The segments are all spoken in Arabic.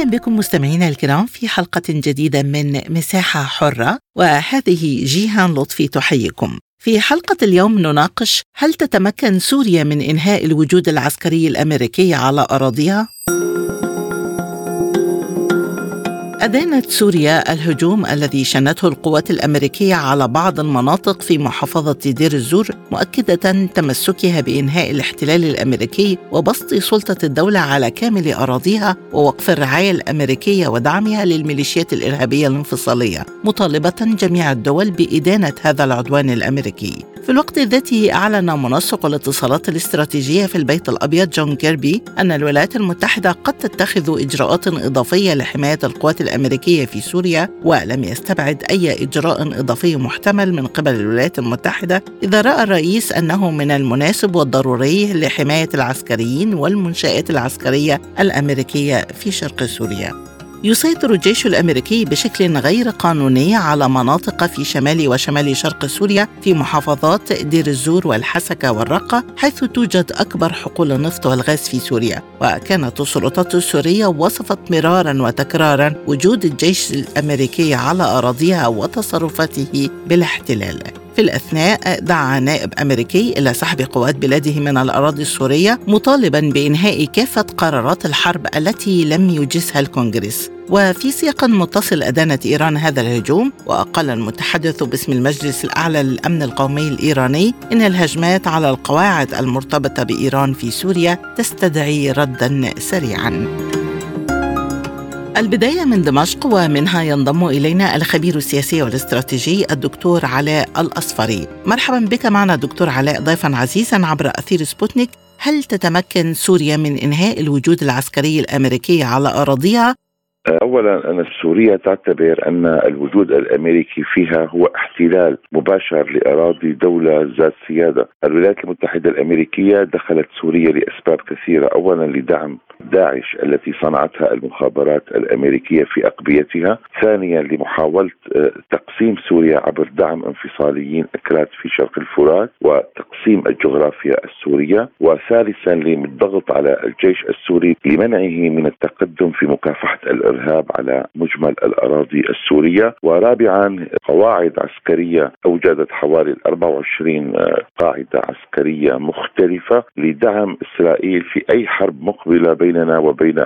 أهلا بكم مستمعينا الكرام في حلقة جديدة من مساحة حرة وهذه جيهان لطفي تحييكم في حلقة اليوم نناقش هل تتمكن سوريا من إنهاء الوجود العسكري الأمريكي على أراضيها؟ أدانت سوريا الهجوم الذي شنته القوات الأمريكية على بعض المناطق في محافظة دير الزور مؤكدة تمسكها بإنهاء الاحتلال الأمريكي وبسط سلطة الدولة على كامل أراضيها ووقف الرعاية الأمريكية ودعمها للميليشيات الإرهابية الانفصالية مطالبة جميع الدول بإدانة هذا العدوان الأمريكي. في الوقت ذاته أعلن منسق الاتصالات الاستراتيجية في البيت الأبيض جون كيربي أن الولايات المتحدة قد تتخذ إجراءات إضافية لحماية القوات الأمريكية في سوريا ولم يستبعد أي إجراء إضافي محتمل من قبل الولايات المتحدة إذا رأى الرئيس أنه من المناسب والضروري لحماية العسكريين والمنشآت العسكرية الأمريكية في شرق سوريا. يسيطر الجيش الأمريكي بشكل غير قانوني على مناطق في شمال وشمال شرق سوريا في محافظات دير الزور والحسكة والرقة حيث توجد أكبر حقول النفط والغاز في سوريا. وكانت السلطات السورية وصفت مرارا وتكرارا وجود الجيش الأمريكي على أراضيها وتصرفاته بالاحتلال. في الأثناء دعا نائب أمريكي إلى سحب قوات بلاده من الأراضي السورية مطالبا بإنهاء كافة قرارات الحرب التي لم يجزها الكونغرس. وفي سياق متصل أدانت إيران هذا الهجوم وقال المتحدث باسم المجلس الأعلى للأمن القومي الإيراني إن الهجمات على القواعد المرتبطة بإيران في سوريا تستدعي ردا سريعا. البداية من دمشق ومنها ينضم إلينا الخبير السياسي والاستراتيجي الدكتور علاء الأصفري. مرحبا بك معنا دكتور علاء ضيفا عزيزا عبر أثير سبوتنيك. هل تتمكن سوريا من إنهاء الوجود العسكري الأمريكي على أراضيها؟ اولا أن سوريا تعتبر أن الوجود الأمريكي فيها هو احتلال مباشر لأراضي دولة ذات سيادة، الولايات المتحدة الأمريكية دخلت سوريا لأسباب كثيرة، اولا لدعم داعش التي صنعتها المخابرات الأمريكية في أقبيتها، ثانيا لمحاولة آه، تقسيم سوريا عبر دعم انفصاليين اكراد في شرق الفرات وتقسيم الجغرافيا السورية، وثالثا للضغط على الجيش السوري لمنعه من التقدم في مكافحة الإرهاب على مجمل الأراضي السورية، ورابعا قواعد عسكرية أوجدت حوالي 24 آه، قاعدة عسكرية مختلفة لدعم إسرائيل في أي حرب مقبلة بيننا وبين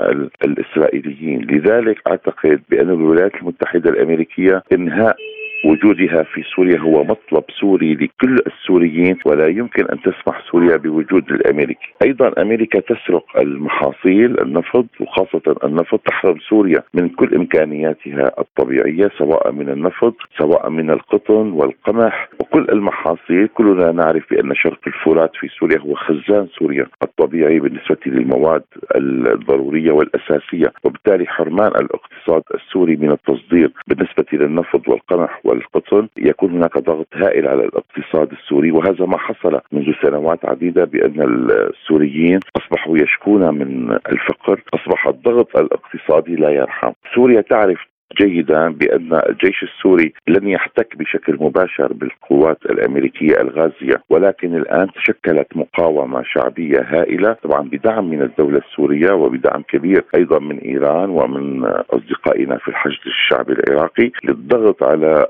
الإسرائيليين، لذلك أعتقد بأن الولايات المتحدة الأمريكية إنهاء وجودها في سوريا هو مطلب سوري لكل السوريين ولا يمكن أن تسمح سوريا بوجود الأمريكي، أيضا أمريكا تسرق المحاصيل النفط وخاصة النفط تحرم سوريا من كل إمكانياتها الطبيعية سواء من النفط سواء من القطن والقمح وكل المحاصيل. كلنا نعرف بأن شرق الفرات في سوريا هو خزان سوريا الطبيعي بالنسبة للمواد الضرورية والأساسية وبالتالي حرمان الاقتصاد السوري من التصدير بالنسبة للنفط والقمح والقطن يكون هناك ضغط هائل على الاقتصاد السوري وهذا ما حصل منذ سنوات عديدة بأن السوريين أصبحوا يشكون من الفقر أصبح الضغط الاقتصادي لا يرحم. سوريا تعرف جيدا بأن الجيش السوري لن يحتك بشكل مباشر بالقوات الأمريكية الغازية ولكن الآن تشكلت مقاومة شعبية هائلة طبعا بدعم من الدولة السورية وبدعم كبير أيضا من إيران ومن أصدقائنا في الحشد الشعبي العراقي للضغط على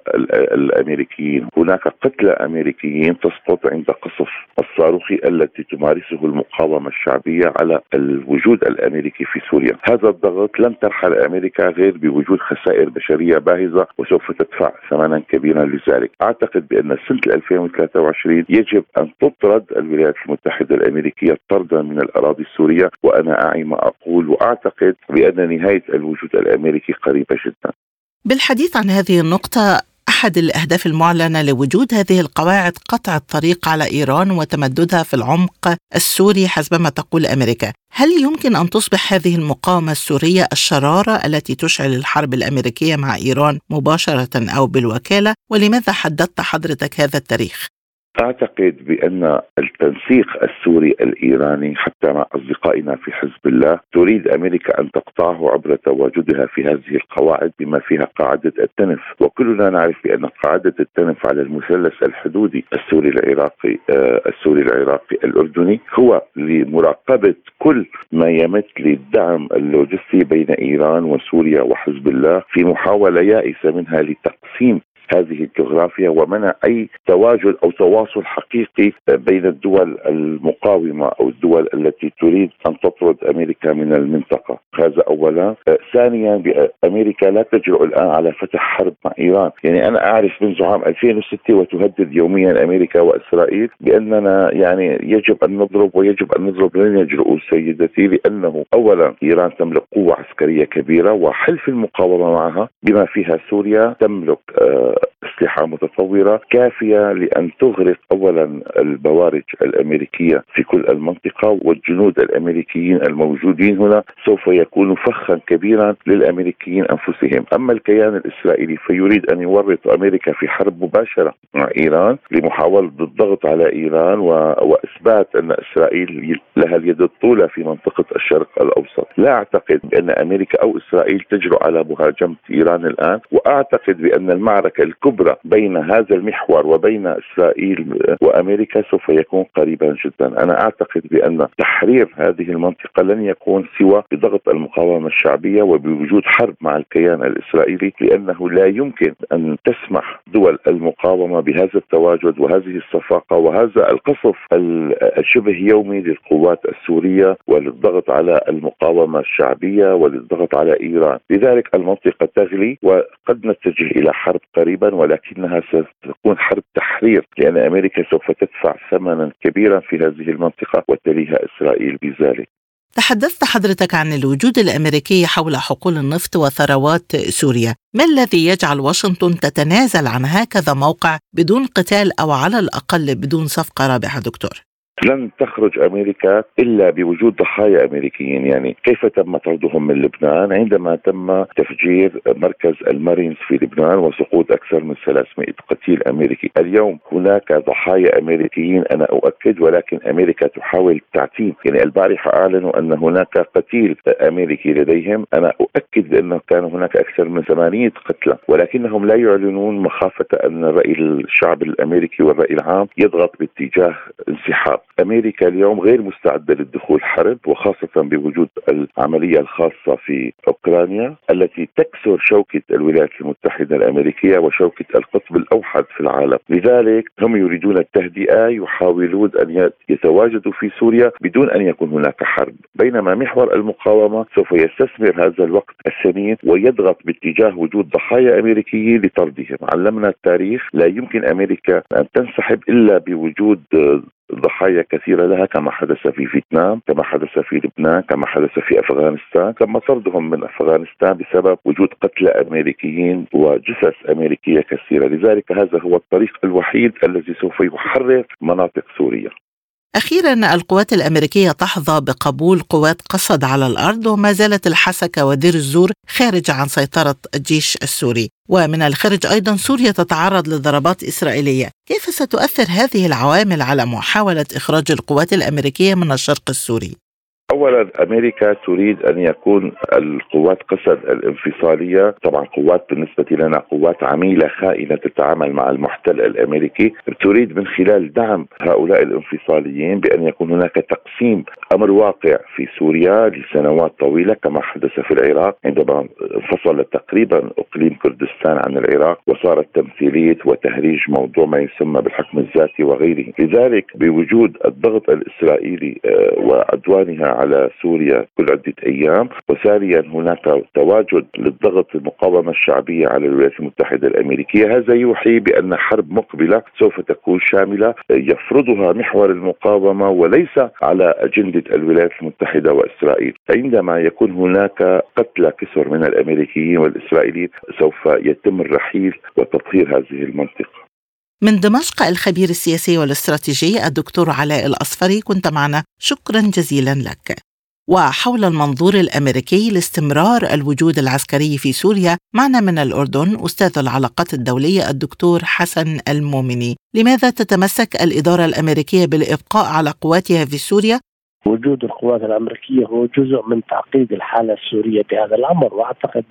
الأمريكيين. هناك قتلى أمريكيين تسقط عند قصف الصاروخي التي تمارسه المقاومة الشعبية على الوجود الأمريكي في سوريا. هذا الضغط لن ترحل أمريكا غير بوجود خسائر خسائر بشرية باهظة وسوف تدفع ثمنا كبيرا لذلك، أعتقد بأن سنة 2023 يجب أن تطرد الولايات المتحدة الأمريكية طردا من الأراضي السورية وأنا أعي ما أقول وأعتقد بأن نهاية الوجود الأمريكي قريبة جدا. بالحديث عن هذه النقطة أحد الأهداف المعلنة لوجود هذه القواعد قطع الطريق على إيران وتمددها في العمق السوري حسبما تقول أمريكا هل يمكن أن تصبح هذه المقاومة السورية الشرارة التي تشعل الحرب الأمريكية مع إيران مباشرة أو بالوكالة ولماذا حددت حضرتك هذا التاريخ؟ أعتقد بأن التنسيق السوري الإيراني حتى مع أصدقائنا في حزب الله تريد أمريكا أن تقطعه عبر تواجدها في هذه القواعد بما فيها قاعدة التنف. وكلنا نعرف بأن قاعدة التنف على المثلث الحدودي السوري العراقي آه السوري العراقي الأردني هو لمراقبة كل ما يمت للدعم اللوجستي بين إيران وسوريا وحزب الله في محاولة يائسة منها لتقسيم هذه الجغرافيا ومنع أي تواجد أو تواصل حقيقي بين الدول المقاومة أو الدول التي تريد أن تطرد أمريكا من المنطقة، هذا اولا، ثانيا أمريكا لا تجرؤ الآن على فتح حرب مع إيران، يعني أنا أعرف منذ عام 2006 وتهدد يوميا أمريكا وإسرائيل بأننا يعني يجب أن نضرب ويجب أن نضرب. لن يجرؤوا سيدتي لأنه اولا إيران تملك قوة عسكرية كبيرة وحلف المقاومة معها. بما فيها سوريا تملك اسلحه متطورة كافية لأن تغرق اولا البوارج الأمريكية في كل المنطقة والجنود الأمريكيين الموجودين هنا سوف يكون فخا كبيرا للأمريكيين أنفسهم، أما الكيان الإسرائيلي فيريد أن يورط أمريكا في حرب مباشرة مع إيران لمحاولة الضغط على إيران و... وإثبات أن إسرائيل لها اليد الطولى في منطقة الشرق الأوسط، لا أعتقد بأن أمريكا أو إسرائيل تجرؤ على مهاجمة إيران الآن، وأعتقد بأن المعركة الكبرى بين هذا المحور وبين إسرائيل وأمريكا سوف يكون قريبا جدا، أنا أعتقد بأن تحرير هذه المنطقة لن يكون سوى بضغط المقاومة الشعبية وبوجود حرب مع الكيان الإسرائيلي لأنه لا يمكن أن تسمح دول المقاومة بهذا التواجد وهذه الصفاقة وهذا القصف الشبه يومي للقوات السورية وللضغط على المقاومة الشعبية وللضغط على إيران، لذلك المنطقة تغلي وقد نتجه إلى حرب قريبا ولكنها ستكون حرب تحرير لأن أمريكا سوف تدفع ثمنا كبيرا في هذه المنطقة وتليها إسرائيل بذلك. تحدثت حضرتك عن الوجود الأمريكي حول حقول النفط وثروات سوريا، ما الذي يجعل واشنطن تتنازل عن هكذا موقع بدون قتال أو على الأقل بدون صفقة رابحة دكتور؟ لن تخرج أمريكا إلا بوجود ضحايا أمريكيين، يعني كيف تم طردهم من لبنان؟ عندما تم تفجير مركز المارينز في لبنان وسقوط أكثر من 300 قتيل أمريكي، اليوم هناك ضحايا أمريكيين أنا أؤكد ولكن أمريكا تحاول التعتيم، يعني البارحة أعلنوا أن هناك قتيل أمريكي لديهم، أنا أؤكد بانه كان هناك أكثر من 800 قتلى، ولكنهم لا يعلنون مخافة أن رأي الشعب الأمريكي والرأي العام يضغط باتجاه انسحاب. أمريكا اليوم غير مستعدة للدخول حرب وخاصة بوجود العملية الخاصة في أوكرانيا التي تكسر شوكة الولايات المتحدة الأمريكية وشوكة القطب الأوحد في العالم، لذلك هم يريدون التهدئة يحاولون أن يتواجدوا في سوريا بدون أن يكون هناك حرب، بينما محور المقاومة سوف يستثمر هذا الوقت الثمين ويضغط باتجاه وجود ضحايا امريكيين لطردهم، علمنا التاريخ لا يمكن أمريكا أن تنسحب إلا بوجود ضحايا كثيرة لها كما حدث في فيتنام كما حدث في لبنان كما حدث في أفغانستان تم طردهم من أفغانستان بسبب وجود قتلى أمريكيين وجثث أمريكية كثيرة. لذلك هذا هو الطريق الوحيد الذي سوف يحرر مناطق سوريا أخيرا القوات الأمريكية تحظى بقبول قوات قصد على الأرض وما زالت الحسكة ودير الزور خارج عن سيطرة الجيش السوري ومن الخارج أيضا سوريا تتعرض لضربات إسرائيلية كيف ستؤثر هذه العوامل على محاولة إخراج القوات الأمريكية من الشرق السوري؟ اولا أمريكا تريد أن يكون القوات قسد الانفصالية. طبعا قوات بالنسبة لنا قوات عميلة خائنة تتعامل مع المحتل الأمريكي. تريد من خلال دعم هؤلاء الانفصاليين بأن يكون هناك تقسيم أمر واقع في سوريا لسنوات طويلة كما حدث في العراق. عندما انفصل تقريبا إقليم كردستان عن العراق وصارت تمثيليه وتهريج موضوع ما يسمى بالحكم الذاتي وغيره. لذلك بوجود الضغط الإسرائيلي وعدوانها على سوريا كل عدة أيام وثانيا هناك تواجد للضغط المقاومة الشعبية على الولايات المتحدة الأمريكية. هذا يوحي بأن حرب مقبلة سوف تكون شاملة يفرضها محور المقاومة وليس على أجندة الولايات المتحدة وإسرائيل. عندما يكون هناك قتلى كثر من الأمريكيين والإسرائيليين سوف يتم الرحيل وتطهير هذه المنطقة. من دمشق الخبير السياسي والاستراتيجي الدكتور علاء الأصفري كنت معنا. شكرا جزيلا لك. وحول المنظور الأمريكي لاستمرار الوجود العسكري في سوريا معنا من الأردن أستاذ العلاقات الدولية الدكتور حسن المؤمني لماذا تتمسك الإدارة الأمريكية بالإبقاء على قواتها في سوريا؟ وجود القوات الأمريكية هو جزء من تعقيد الحالة السورية بهذا الأمر وأعتقد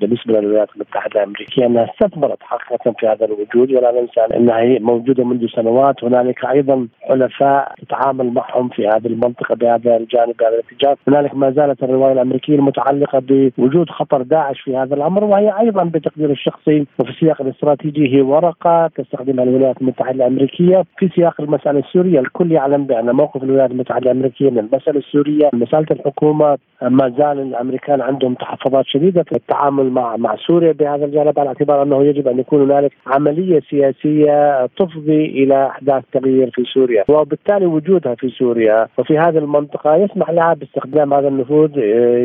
بالنسبة للولايات المتحدة الأمريكية أنها استثمرت حقيقة في هذا الوجود ولا ننسى أنها هي موجودة منذ سنوات هنالك أيضا حلفاء تتعامل معهم في هذه المنطقة بهذا الجانب بهذا الاتجاه. هنالك ما زالت الرواية الأمريكية المتعلقة بوجود خطر داعش في هذا الأمر وهي أيضا بتقدير الشخصي وفي السياق الاستراتيجي هي ورقة تستخدمها الولايات المتحدة الأمريكية في سياق المسألة السورية. الكل يعلم بأن موقف الولايات المتحدة الأمريكية المساله السورية مساله الحكومة ما زال الأمريكان عندهم تحفظات شديدة في التعامل مع مع سوريا بهذا الجانب على اعتبار أنه يجب أن يكون هنالك عملية سياسية تفضي إلى أحداث تغيير في سوريا وبالتالي وجودها في سوريا. وفي هذه المنطقة يسمح لها باستخدام هذا النفوذ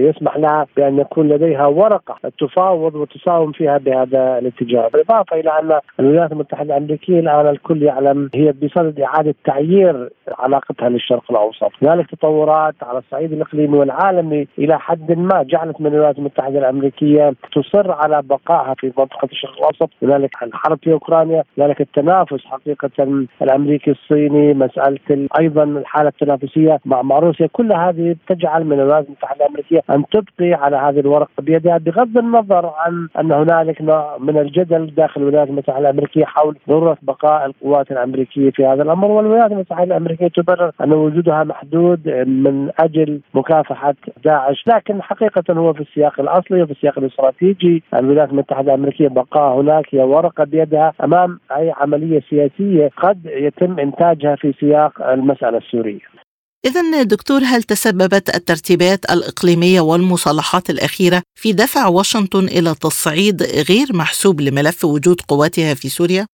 يسمح لها بأن يكون لديها ورقة تفاوض وتساوم فيها بهذا الاتجاه. بالإضافة إلى أن الولايات المتحدة الأمريكية الآن الكل يعلم هي بصدد إعادة تعيير علاقتها للشرق الأوسط. هنالك تطورات على الصعيد الإقليمي والعالمي إلى حد ما جعلت من الولايات المتحدة الأمريكية تصر على بقائها في منطقة الشرق الأوسط. هنالك الحرب في أوكرانيا هنالك التنافس حقيقة الأمريكي الصيني مسألة أيضا الحالة التنافسية مع مع روسيا. كل هذه تجعل من الولايات المتحدة الأمريكية أن تبقي على هذه الورقة بيدها بغض النظر عن أن هنالك نوع من الجدل داخل الولايات المتحدة الأمريكية حول ضرورة بقاء القوات الأمريكية في هذا الأمر. والولايات المتحدة الأمريكية تبرر أن وجودها محدود من أجل مكافحة داعش لكن حقيقة هو في السياق الأصلي وفي السياق الاستراتيجي الولايات المتحدة الأمريكية بقاء هناك هي ورقة بيدها أمام أي عملية سياسية قد يتم إنتاجها في سياق المسألة السورية إذا دكتور هل تسببت الترتيبات الإقليمية والمصالحات الأخيرة في دفع واشنطن إلى تصعيد غير محسوب لملف وجود قواتها في سوريا؟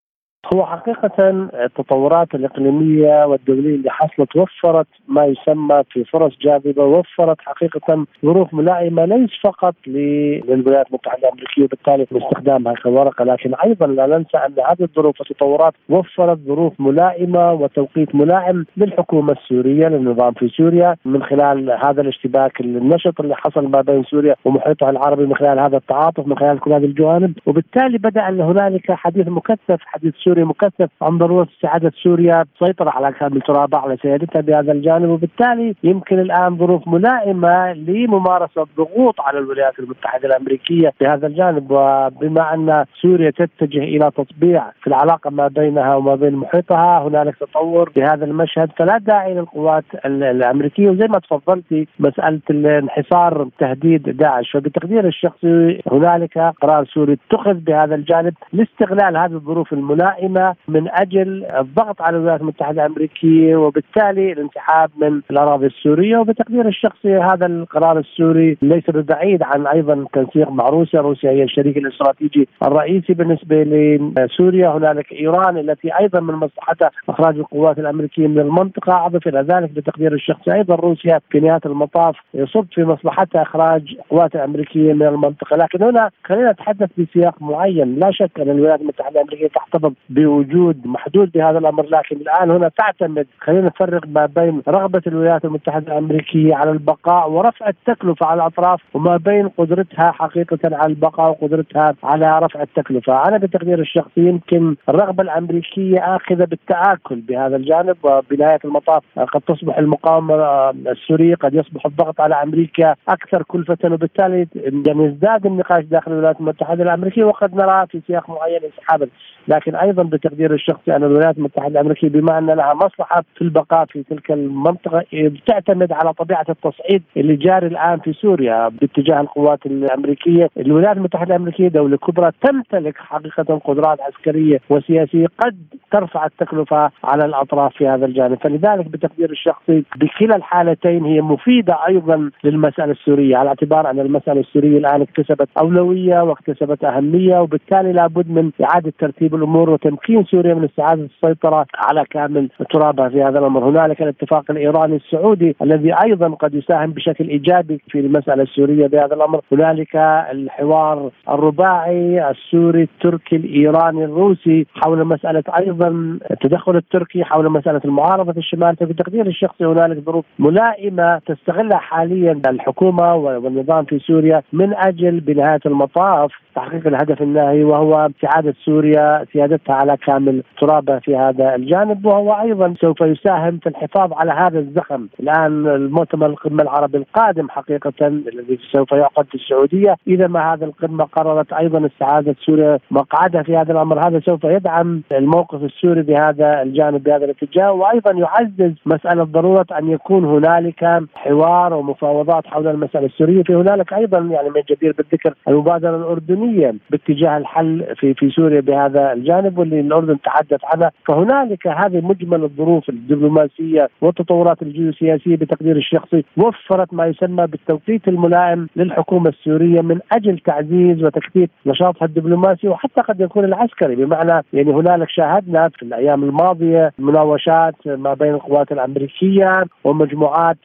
هو حقيقة التطورات الإقليمية والدولية اللي حصلت وفرت ما يسمى في فرص جاذبة وفرت حقيقة ظروف ملائمة ليس فقط للولايات المتحدة الأمريكية وبالتالي استخدامها كورقة. لكن أيضا لا ننسى أن هذه الظروف والتطورات وفرت ظروف ملائمة وتوقيت ملائم للحكومة السورية للنظام في سوريا من خلال هذا الاشتباك النشط اللي حصل ما بين سوريا ومحيطها العربي من خلال هذا التعاطف من خلال كل هذه الجوانب. وبالتالي بدأ أن هنالك حديث مكثف حديث سوريا سوري مكثف عن ضروره استعاده سوريا سيطره على كامل ترابها على سيادتها بهذا الجانب وبالتالي يمكن الآن ظروف ملائمة لممارسة ضغوط على الولايات المتحدة الأمريكية بهذا الجانب. وبما أن سوريا تتجه إلى تطبيع في العلاقة ما بينها وما بين محيطها هنالك تطور بهذا المشهد. فلا داعي للقوات الأمريكية وزي ما تفضلتي مسألة الانحصار تهديد داعش. فبتقدير الشخصي هنالك قرار سوري اتخذ بهذا الجانب لاستغلال هذه الظروف الملائمة دائمه من أجل الضغط على الولايات المتحدة الأمريكية وبالتالي الانسحاب من الأراضي السورية. وبتقدير الشخصي هذا القرار السوري ليس ببعيد عن أيضا تنسيق مع روسيا، روسيا هي الشريك الاستراتيجي الرئيسي بالنسبة لسوريا، هنالك إيران التي أيضا من مصلحتها إخراج القوات الأمريكية من المنطقة، أضف إلى ذلك بتقدير الشخصي أيضا روسيا في نهاية المطاف يصب في مصلحتها إخراج القوات الأمريكية من المنطقة، لكن هنا خلينا نتحدث بسياق معين، لا شك أن الولايات المتحدة الأمريكية تحتفظ بوجود محدود بهذا الأمر لكن الآن هنا تعتمد خلينا نفرق ما بين رغبة الولايات المتحدة الأمريكية على البقاء ورفع التكلفة على الأطراف وما بين قدرتها حقيقة على البقاء وقدرتها على رفع التكلفة، أنا بتقدير الشخصي يمكن الرغبة الأمريكية آخذة بالتآكل بهذا الجانب وبنهاية المطاف قد تصبح المقاومة السورية قد يصبح الضغط على أمريكا أكثر كلفة وبالتالي يعني يزداد النقاش داخل الولايات المتحدة الأمريكية وقد نرى في سياق معين انسحابا، لكن أيضا بتقدير الشخصي ان الولايات المتحدة الأمريكية بما أن لها مصلحة في البقاء في تلك المنطقة بتعتمد على طبيعة التصعيد اللي جاري الآن في سوريا باتجاه القوات الأمريكية، الولايات المتحدة الأمريكية دولة كبرى تمتلك حقيقة قدرات عسكرية وسياسية قد ترفع التكلفة على الأطراف في هذا الجانب، فلذلك بتقدير الشخصي بكلا الحالتين هي مفيدة أيضا للمسألة السورية على اعتبار أن المسألة السورية الآن اكتسبت أولوية واكتسبت أهمية وبالتالي لابد من إعادة ترتيب الأمور وتمكين سوريا من استعادة السيطرة على كامل ترابها في هذا الأمر، هنالك الاتفاق الإيراني السعودي الذي أيضا قد يساهم بشكل إيجابي في المسألة السورية بهذا الأمر، هنالك الحوار الرباعي السوري التركي الإيراني الروسي حول مسألة أيضا التدخل التركي حول مسألة المعارضة في الشمال، ففي تقدير الشخصي هنالك ظروف ملائمة تستغلها حاليا الحكومة والنظام في سوريا من أجل بنهاية المطاف. تحقيق الهدف النهائي وهو استعادة سوريا سيادتها على كامل ترابها في هذا الجانب وهو أيضا سوف يساهم في الحفاظ على هذا الزخم، الآن المؤتمر القمة العربي القادم حقيقه الذي سوف يعقد في السعودية، إذا ما هذه القمة قررت أيضا استعادة سوريا مقعدها في هذا الأمر، هذا سوف يدعم الموقف السوري بهذا الجانب بهذا الاتجاه وأيضا يعزز مسألة ضرورة أن يكون هنالك حوار ومفاوضات حول المسألة السورية، في هنالك أيضا يعني من جدير بالذكر المبادرة الأردنية باتجاه الحل في في سوريا بهذا الجانب واللي الأردن تحدث عنها، فهنالك هذه مجمل الظروف الدبلوماسية والتطورات الجيوسياسية بتقدير الشخصي وفرت ما يسمى بالتوقيت الملائم للحكومة السورية من أجل تعزيز وتكثيف نشاطها الدبلوماسي وحتى قد يكون العسكري. بمعنى يعني هنالك شاهدنا في الأيام الماضية مناوشات ما بين القوات الأمريكية ومجموعات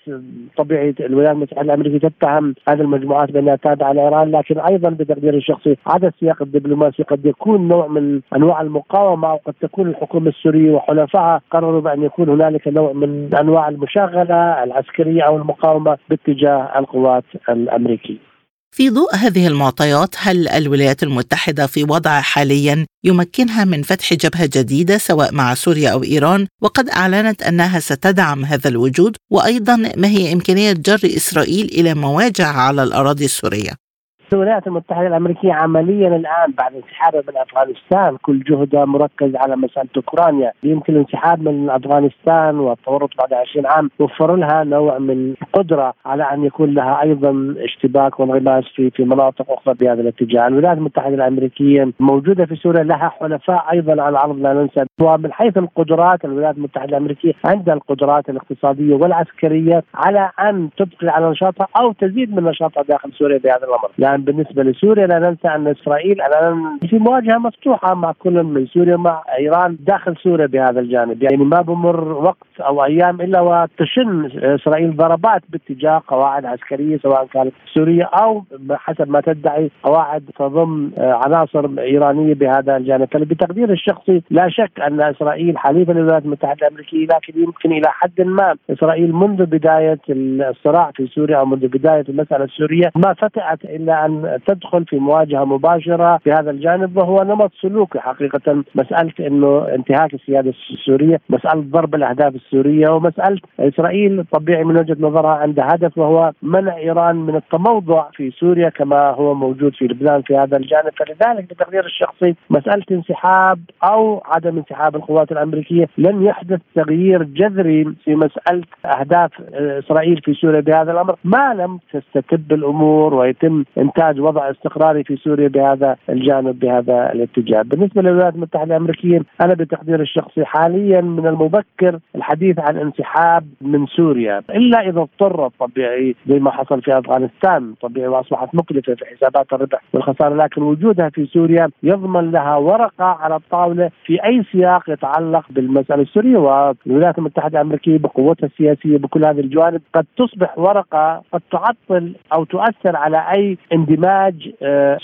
طبيعي الولايات المتحدة الأمريكية تتهم هذه المجموعات بأنها تابعة لإيران لكن أيضا بتقدير الشخصي هذا السياق الدبلوماسي قد يكون نوع من أنواع المقاومة وقد تكون الحكومة السورية وحلفائها قرروا بأن يكون هنالك نوع من انواع المشاغله العسكرية أو المقاومة باتجاه القوات الأمريكية. في ضوء هذه المعطيات هل الولايات المتحدة في وضع حاليا يمكنها من فتح جبهة جديدة سواء مع سوريا أو إيران وقد أعلنت أنها ستدعم هذا الوجود وأيضا ما هي إمكانية جر إسرائيل إلى مواجهة على الأراضي السورية الولايات المتحدة الأمريكية عمليا الآن بعد انسحابها من أفغانستان. كل جهدها مركز على مسألة أوكرانيا، يمكن الانسحاب من أفغانستان والتورط بعد 20 عام وفر لها نوع من القدرة على أن يكون لها أيضا اشتباك وانغماس في في مناطق أخرى بهذا الاتجاه، الولايات المتحدة الأمريكية موجودة في سوريا لها حلفاء أيضا على الأرض لا ننسى، ومن حيث القدرات الولايات المتحدة الأمريكية عندها القدرات الاقتصادية والعسكرية على أن تبقي على نشاطها أو تزيد من نشاطها داخل سوريا بهذا الأمر، الان بالنسبة لسوريا لا ننسى أن إسرائيل الان في مواجهة مفتوحة مع كل من سوريا مع إيران داخل سوريا بهذا الجانب، يعني ما بمر وقت أو أيام إلا وتشن إسرائيل ضربات باتجاه قواعد عسكرية سواء كانت سورية أو حسب ما تدعي قواعد تضم عناصر إيرانية بهذا الجانب، فبتقدير الشخصي لا شك أن إسرائيل حليفة للولايات المتحدة الأمريكية لكن يمكن إلى حد ما إسرائيل منذ بداية الصراع في سوريا أو منذ بداية المسألة السورية ما فتأت إلا أن تدخل في مواجهة مباشرة في هذا الجانب وهو نمط سلوكي حقيقة. مسألة إنه انتهاك السيادة السورية، مسألة ضرب الأهداف السورية ومسألة إسرائيل طبيعي من وجهة نظرها عندها هدف وهو منع إيران من التموضع في سوريا كما هو موجود في لبنان في هذا الجانب. فلذلك بتقدير الشخصي مسألة انسحاب أو عدم انسحاب القوات الأمريكية لن يحدث تغيير جذري في مسألة أهداف إسرائيل في سوريا بهذا الأمر. ما لم تستتب الأمور ويتم انتاج وضع استقراري في سوريا بهذا الجانب بهذا الاتجاه. بالنسبة للولايات المتحدة الامريكيه أنا بتقدير الشخصي حاليا من المبكر الحديث عن انسحاب من سوريا. إلا إذا اضطرت طبيعي زي ما حصل في أفغانستان طبيعي وأصبحت مكلفه في حسابات الربح والخسارة لكن وجودها في سوريا يضمن لها ورقة على الطاولة في أي سياق يتعلق بالمسألة السورية. والولايات المتحدة الأمريكية بقوتها السياسية بكل هذه الجوانب قد تصبح ورقة قد تعطل أو تؤثر على أي اندماج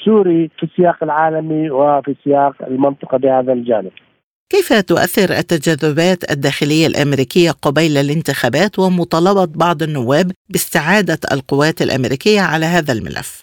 سوري في السياق العالمي وفي سياق المنطقة بهذا الجانب. كيف تؤثر التجاذبات الداخلية الأمريكية قبيل الانتخابات ومطالبه بعض النواب باستعادة القوات الأمريكية على هذا الملف؟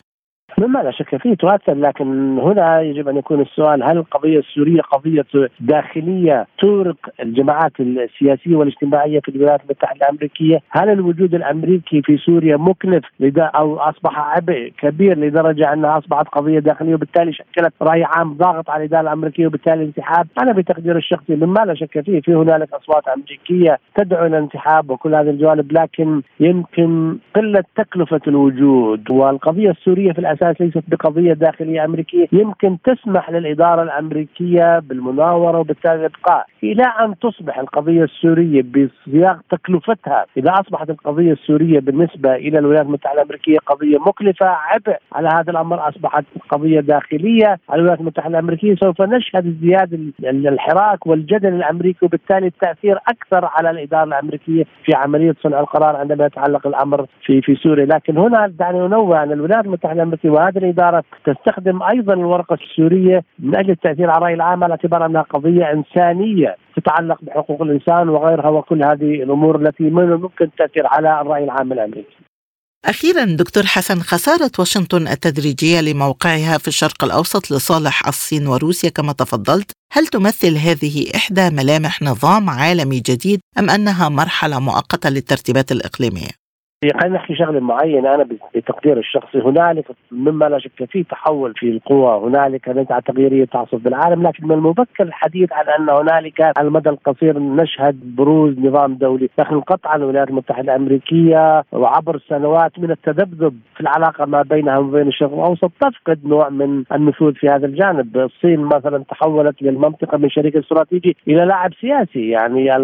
مما لا شك فيه تؤثر لكن هنا يجب أن يكون السؤال هل القضية السورية قضية داخلية تورق الجماعات السياسية والاجتماعية في الولايات المتحدة الأمريكية؟ هل الوجود الأمريكي في سوريا مكلف أو أصبح عبء كبير لدرجة انها أصبحت قضية داخلية وبالتالي شكلت رأي عام ضاغط على الإدارة الأمريكية وبالتالي الانسحاب؟ أنا بتقدير الشخصي مما لا شك فيه في هنالك أصوات أمريكية تدعو إلى الانسحاب وكل هذه الجوانب لكن يمكن قلة تكلفة الوجود والقضية السورية في الأساس ليست بقضية داخلية أمريكية. يمكن تسمح للإدارة الأمريكية بالمناورة وبالتالي الابقاء إلى أن تصبح القضية السورية بسياق تكلفتها إذا أصبحت القضية السورية بالنسبة إلى الولايات المتحدة الأمريكية قضية مكلفة عبء على هذا الأمر أصبحت قضية داخلية على الولايات المتحدة الأمريكية. سوف نشهد ازدياد الحراك والجدل الأمريكي وبالتالي التأثير أكثر على الإدارة الأمريكية في عملية صنع القرار عندما يتعلق الأمر في في سوريا، لكن هنا دعني أنوه أن الولايات المتحدة الأمريكية وهذه الإدارة تستخدم أيضا الورقة السورية من أجل التأثير على الراي العام على اعتبار أنها قضية إنسانية تتعلق بحقوق الإنسان وغيرها وكل هذه الأمور التي من الممكن التاثير على الرأي العام الأمريكي. أخيرا دكتور حسن خسارة واشنطن التدريجية لموقعها في الشرق الأوسط لصالح الصين وروسيا كما تفضلت هل تمثل هذه إحدى ملامح نظام عالمي جديد أم أنها مرحلة مؤقتة للترتيبات الإقليمية؟ خلينا نحكي شغلة معينة أنا بتقدير الشخصي. هنالك مما لا شك فيه تحول في القوى. هنالك نزعه تغييرية تعصف بالعالم لكن من المبكر الحديث عن أن هنالك على المدى القصير نشهد بروز نظام دولي. لكن قطعا الولايات المتحدة الأمريكية وعبر السنوات من التذبذب في العلاقة ما بينها وبين الشرق الأوسط. تفقد نوع من النفوذ في هذا الجانب. الصين مثلا تحولت للمنطقه من شريك استراتيجي إلى لاعب سياسي. يعني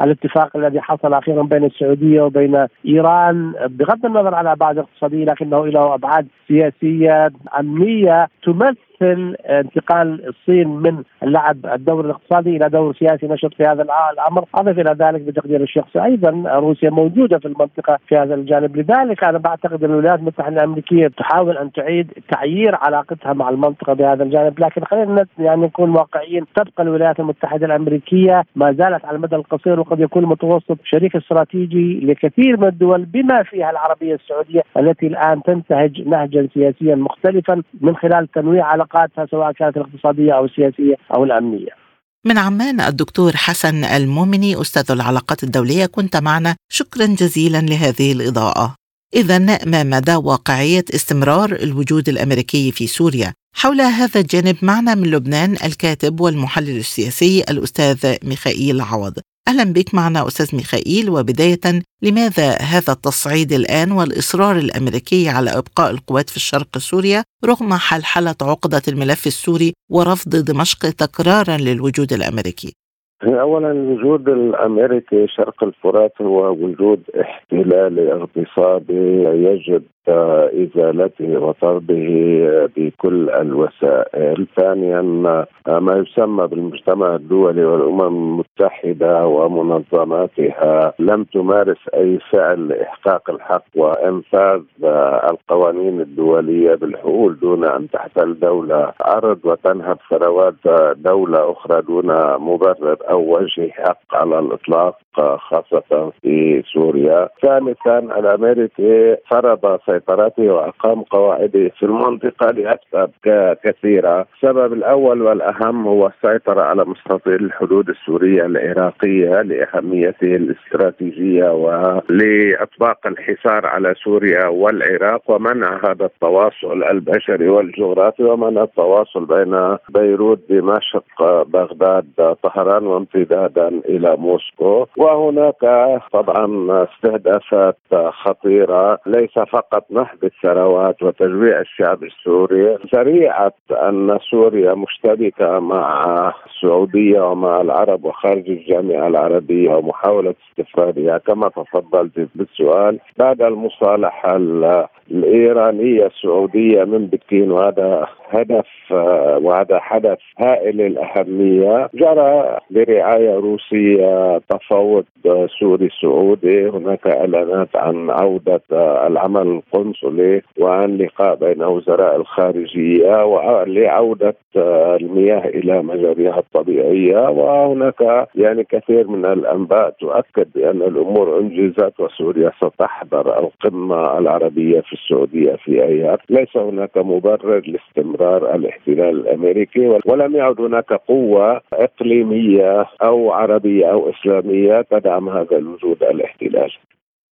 الاتفاق الذي حصل أخيرا بين السعودية وبين إيران بغض النظر عن ابعاد اقتصاديه لكنه له أبعاد سياسية أمنية تمثل مثل انتقال الصين من اللعب الدور الاقتصادي إلى دور سياسي نشط في هذا الامر، أضف إلى ذلك بتقدير الشخصي أيضا روسيا موجودة في المنطقة في هذا الجانب، لذلك أنا بعتقد أن الولايات المتحدة الأمريكية تحاول أن تعيد تعيير علاقتها مع المنطقة بهذا الجانب، لكن خلينا يعني نكون واقعيين، تبقى الولايات المتحدة الأمريكية ما زالت على المدى القصير وقد يكون المتوسط شريك استراتيجي لكثير من الدول بما فيها العربية السعودية التي الآن تنتهج نهجا سياسيا مختلفا من خلال تنويع علاقات علاقاتها سواء كانت الاقتصادية أو السياسية أو الأمنية. من عمان الدكتور حسن المؤمني أستاذ العلاقات الدولية كنت معنا شكرا جزيلا لهذه الإضاءة. اذا ما مدى واقعية استمرار الوجود الأمريكي في سوريا؟ حول هذا الجانب معنا من لبنان الكاتب والمحلل السياسي الأستاذ ميخائيل عوض. أهلا بك معنا أستاذ ميخائيل وبداية لماذا هذا التصعيد الآن والإصرار الأمريكي على إبقاء القوات في الشرق سوريا رغم حلحلة عقدة الملف السوري ورفض دمشق تكرارا للوجود الأمريكي؟ اولا الوجود الأمريكي شرق الفرات هو وجود احتلالي اغتصابي يجب إزالته وطرده بكل الوسائل. ثانيا ما يسمى بالمجتمع الدولي والأمم المتحدة ومنظماتها لم تمارس أي فعل لاحقاق الحق وإنفاذ القوانين الدولية بالحقول دون أن تحتل دولة أرض وتنهب ثروات دولة أخرى دون مبرر أو وجه حق على الإطلاق خاصة في سوريا. ثالثا الأمريكي فرض سيطرته وأقام قواعده في المنطقة لأسباب كثيرة، السبب الأول والأهم هو السيطرة على مستطيل الحدود السورية العراقية لأهميته الاستراتيجية ولإطباق الحصار على سوريا والعراق ومنع هذا التواصل البشري والجغرافي ومنع التواصل بين بيروت دمشق بغداد طهران وامتدادا إلى موسكو. وهناك طبعا استهدافات خطيرة ليس فقط نهب الثروات وتجويع الشعب السوري. سريعة أن سوريا مشتبكة مع السعودية ومع العرب وخارج الجامعة العربية ومحاولة استفادها كما تفضلت بالسؤال بعد المصالحة الإيرانية السعودية من بكين وهذا هدف وهذا حدث هائل الاهميه جرى برعايه روسية تفاوض سوري سعودي. هناك إعلانات عن عودة العمل القنصلي وعن لقاء بين وزراء الخارجية ولعوده المياه إلى مجاريها الطبيعية. وهناك يعني كثير من الأنباء تؤكد بأن الأمور أنجزت وسوريا ستحضر القمة العربية في السعودية في أيار، ليس هناك مبرر لاستمرار الاحتلال الأمريكي ولم يعد هناك قوة إقليمية أو عربية أو إسلامية تدعم هذا الوجود الاحتلال.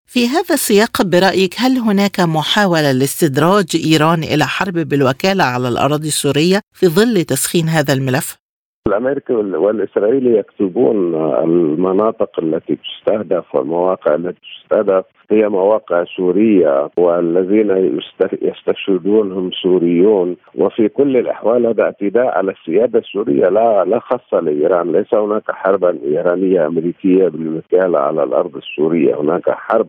في هذا السياق برأيك هل هناك محاولة لاستدراج إيران إلى حرب بالوكالة على الأراضي السورية في ظل تسخين هذا الملف؟ الأمريكي والإسرائيلي يكتبون المناطق التي تستهدف والمواقع التي تستهدف هي مواقع سورية والذين يستشهدون هم سوريون. وفي كل الأحوال هذا اعتداء على السيادة السورية. لا لا خاصة لإيران. ليس هناك حربا إيرانية أمريكية بالوكاله على الأرض السورية. هناك حرب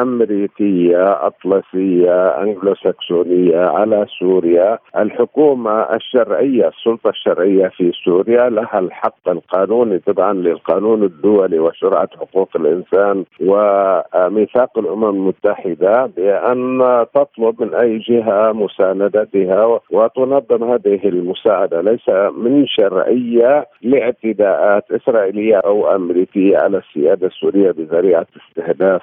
أمريكية أطلسية انجلو ساكسونيه على سوريا، الحكومة الشرعية السلطة الشرعية في سوريا لها الحق القانوني طبعا للقانون الدولي وشرعة حقوق الإنسان وميثاق الأمم المتحدة بأن تطلب من أي جهة مساندتها وتنظم هذه المساعدة، ليس من شرعية لاعتداءات إسرائيلية أو أمريكية على السيادة السورية بذريعة استهداف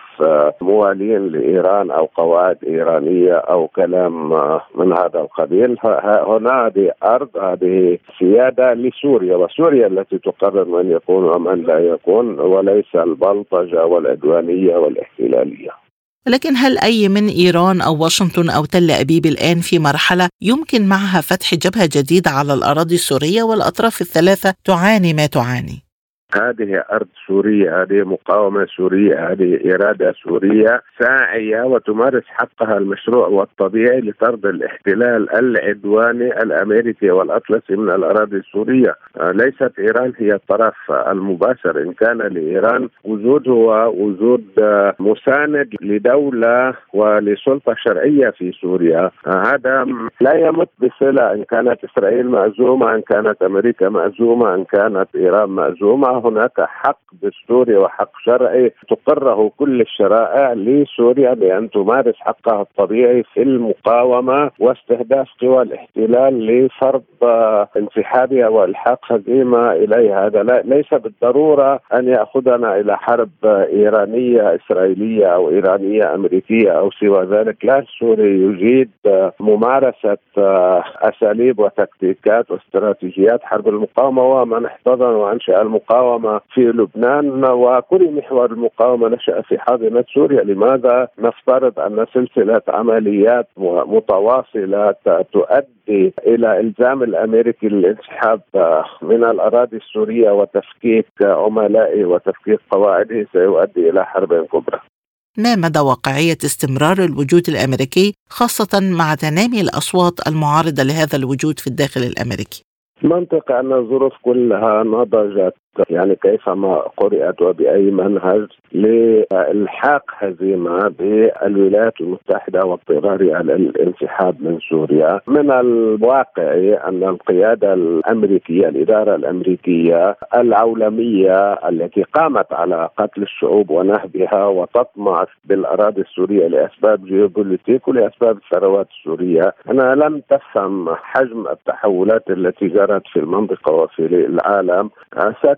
موالين لإيران أو قواعد إيرانية أو كلام من هذا القبيل هنا هذه أرض هذه سيادة لسوريا وسوريا التي تقرر من يكون ومن لا يكون وليس البلطجة والعدوانية والاحتلالية لكن هل أي من إيران أو واشنطن أو تل أبيب الآن في مرحلة يمكن معها فتح جبهة جديدة على الأراضي السورية والأطراف الثلاثة تعاني ما تعاني؟ هذه أرض سورية هذه مقاومة سورية هذه إرادة سورية ساعية وتمارس حقها المشروع والطبيعي لطرد الاحتلال العدواني الأمريكي والأطلسي من الأراضي السورية. ليست إيران هي الطرف المباشر. إن كان لإيران وجود هو وجود مساند لدولة ولسلطة شرعية في سوريا. هذا لا يمت بصلة. إن كانت إسرائيل مأزومة إن كانت أمريكا مأزومة إن كانت إيران مأزومة هناك حق دستوري وحق شرعي تقره كل الشرائع لسوريا بأن تمارس حقها الطبيعي في المقاومة واستهداف قوى الاحتلال لفرض انسحابها والحاق هزيمة إليها. هذا ليس بالضرورة أن يأخذنا إلى حرب إيرانية إسرائيلية أو إيرانية أمريكية أو سوى ذلك. لا السوري يجيد ممارسة أساليب وتكتيكات واستراتيجيات حرب المقاومة ومن احتضن وأنشأ المقاومة المقاومه في لبنان وكل محور المقاومة نشأ في حاضنة سوريا، لماذا نفترض أن سلسلة عمليات متواصله تؤدي إلى إلزام الأمريكي للانسحاب من الأراضي السورية وتفكيك عملائه وتفكيك قواعده سيؤدي إلى حرب كبرى. ما مدى واقعية استمرار الوجود الأمريكي خاصة مع تنامي الأصوات المعارضة لهذا الوجود في الداخل الأمريكي؟ منطق أن الظروف كلها نضجت يعني كيفما قرأت وبأي منهج لإلحاق هزيمة بالولايات المتحدة واضطرارها للانسحاب من سوريا. من الواقع أن القيادة الأمريكية الإدارة الأمريكية العولمية التي قامت على قتل الشعوب ونهبها وتطمع بالأراضي السورية لأسباب جيوبوليتيك ولأسباب الثروات السورية أنا لم تفهم حجم التحولات التي جرت في المنطقة وفي العالم.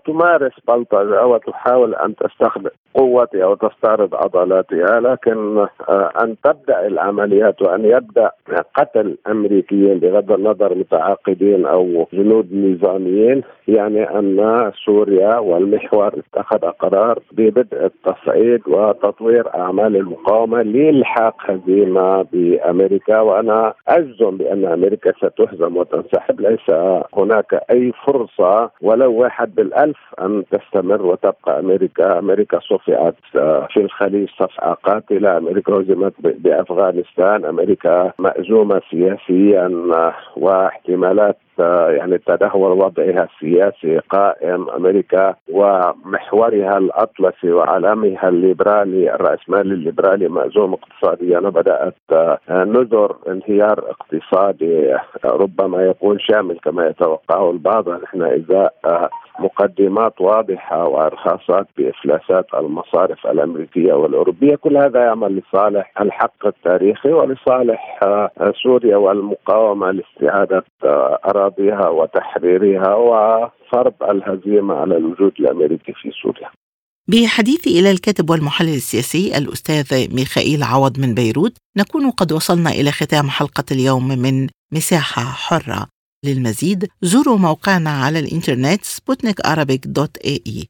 تمارس بلطجة وتحاول أن تستخدم قوتها وتستعرض عضلاتها لكن آه، أن تبدأ العمليات وأن يبدأ قتل أمريكيين بغض النظر متعاقدين أو جنود نظاميين يعني أن سوريا والمحور اتخذ قرار ببدء التصعيد وتطوير أعمال المقاومة لإلحاق هزيمة بأمريكا. وأنا أجزم بأن أمريكا ستهزم وتنسحب ليس هناك أي فرصة ولو واحد بالألف أن تستمر وتبقى أمريكا. أمريكا صفعت آه، في الخليج صفعة قاتلة. أمريكا هزمت بأفغانستان. أمريكا مأزومة سياسيا آه، واحتمالات يعني تدهور وضعها السياسي قائم أمريكا ومحورها الأطلسي وعالمها الليبرالي الراسمالي الليبرالي مأزوم اقتصاديا وبدأت نذر انهيار اقتصادي ربما يكون شامل كما يتوقعه البعض. نحن إذا مقدمات واضحة وأرخاصات بإفلاسات المصارف الأمريكية والأوروبية كل هذا يعمل لصالح الحق التاريخي ولصالح سوريا والمقاومة لاستعادة اراضيها وتحريرها وفرض الهزيمة على الوجود الأمريكي في سوريا. بحديثي إلى الكاتب والمحلل السياسي الأستاذ ميخائيل عوض من بيروت نكون قد وصلنا إلى ختام حلقة اليوم من مساحة حرة للمزيد زوروا موقعنا على الإنترنت سبوتنيك دوت إي